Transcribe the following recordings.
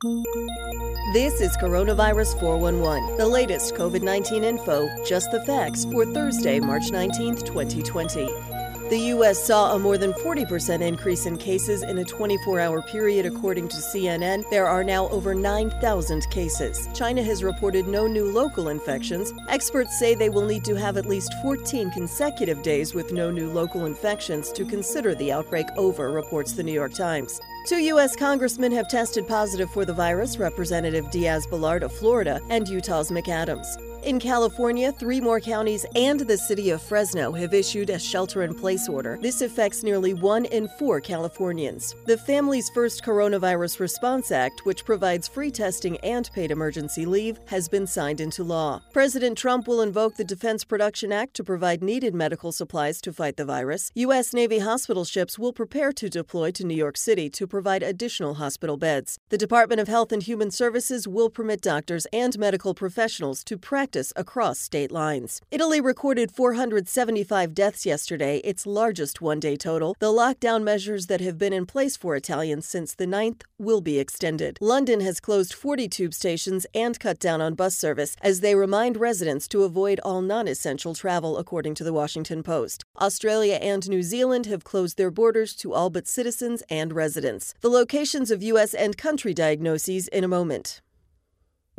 This is Coronavirus 411, the latest COVID 19 info, just the facts for Thursday, March 19th, 2020. The U.S. saw a more than 40% increase in cases in a 24 hour period, according to CNN. There are now over 9,000 cases. China has reported no new local infections. Experts say they will need to have at least 14 consecutive days with no new local infections to consider the outbreak over, reports the New York Times. Two U.S. congressmen have tested positive for the virus Representative Diaz Balart of Florida and Utah's McAdams. In California, three more counties and the city of Fresno have issued a shelter in place order. This affects nearly one in four Californians. The Families First Coronavirus Response Act, which provides free testing and paid emergency leave, has been signed into law. President Trump will invoke the Defense Production Act to provide needed medical supplies to fight the virus. U.S. Navy hospital ships will prepare to deploy to New York City to provide additional hospital beds. The Department of Health and Human Services will permit doctors and medical professionals to practice across state lines. Italy recorded 475 deaths yesterday, its largest one day total. The lockdown measures that have been in place for Italians since the 9th will be extended. London has closed 40 tube stations and cut down on bus service as they remind residents to avoid all non essential travel, according to the Washington Post. Australia and New Zealand have closed their borders to all but citizens and residents. The locations of U.S. and country diagnoses in a moment.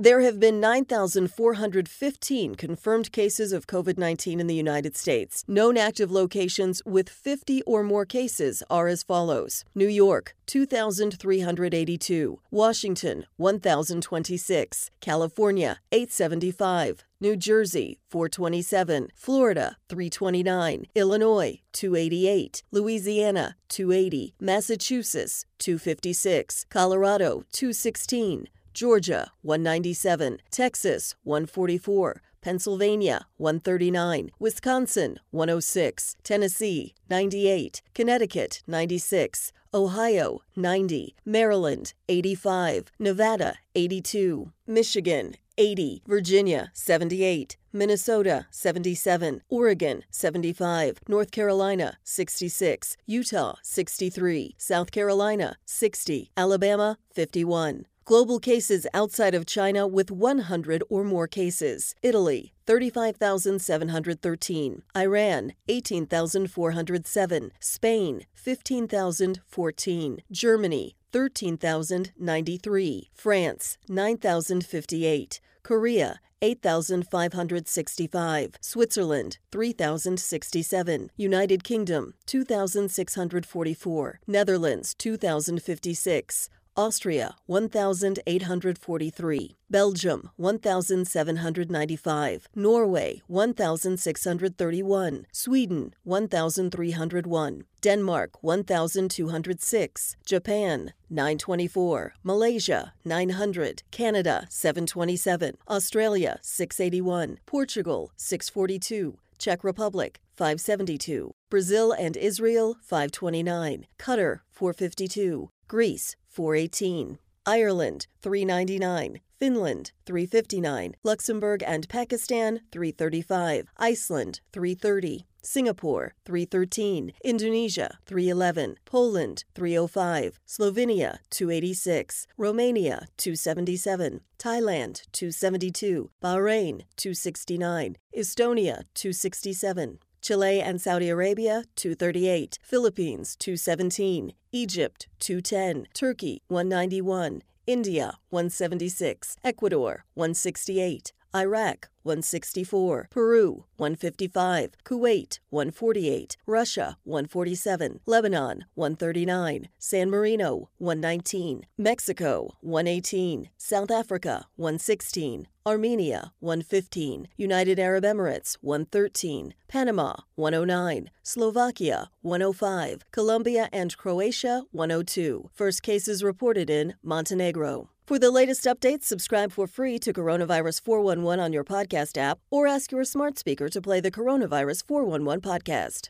There have been 9,415 confirmed cases of COVID 19 in the United States. Known active locations with 50 or more cases are as follows. New York, 2,382, Washington, 1,026, California, 875. New Jersey, 427, Florida, 329, Illinois, 288, Louisiana, 280, Massachusetts, 256, Colorado, 216, Georgia 197, Texas 144, Pennsylvania 139, Wisconsin 106, Tennessee 98, Connecticut 96, Ohio 90, Maryland 85, Nevada 82, Michigan 80, Virginia 78, Minnesota 77, Oregon 75, North Carolina 66, Utah 63, South Carolina 60, Alabama 51. Global cases outside of China with 100 or more cases. Italy, 35,713. Iran, 18,407. Spain, 15,014. Germany, 13,093. France, 9,058. Korea, 8,565. Switzerland, 3,067. United Kingdom, 2,644. Netherlands, 2,056. Austria 1843, Belgium 1795, Norway 1631, Sweden 1301, Denmark 1206, Japan 924, Malaysia 900, Canada 727, Australia 681, Portugal 642, Czech Republic 572, Brazil and Israel 529, Qatar 452, Greece 418, Ireland 399, Finland 359, Luxembourg and Pakistan 335, Iceland 330, Singapore 313, Indonesia 311, Poland 305, Slovenia 286, Romania 277, Thailand 272, Bahrain 269, Estonia 267. Chile and Saudi Arabia 238, Philippines 217, Egypt 210, Turkey 191, India 176, Ecuador 168, Iraq 164, Peru 155, Kuwait 148, Russia 147, Lebanon 139, San Marino 119, Mexico 118, South Africa 116, Armenia 115, United Arab Emirates 113, Panama 109, Slovakia 105, Colombia and Croatia 102. First cases reported in Montenegro. For the latest updates, subscribe for free to Coronavirus 411 on your podcast app or ask your smart speaker to play the Coronavirus 411 podcast.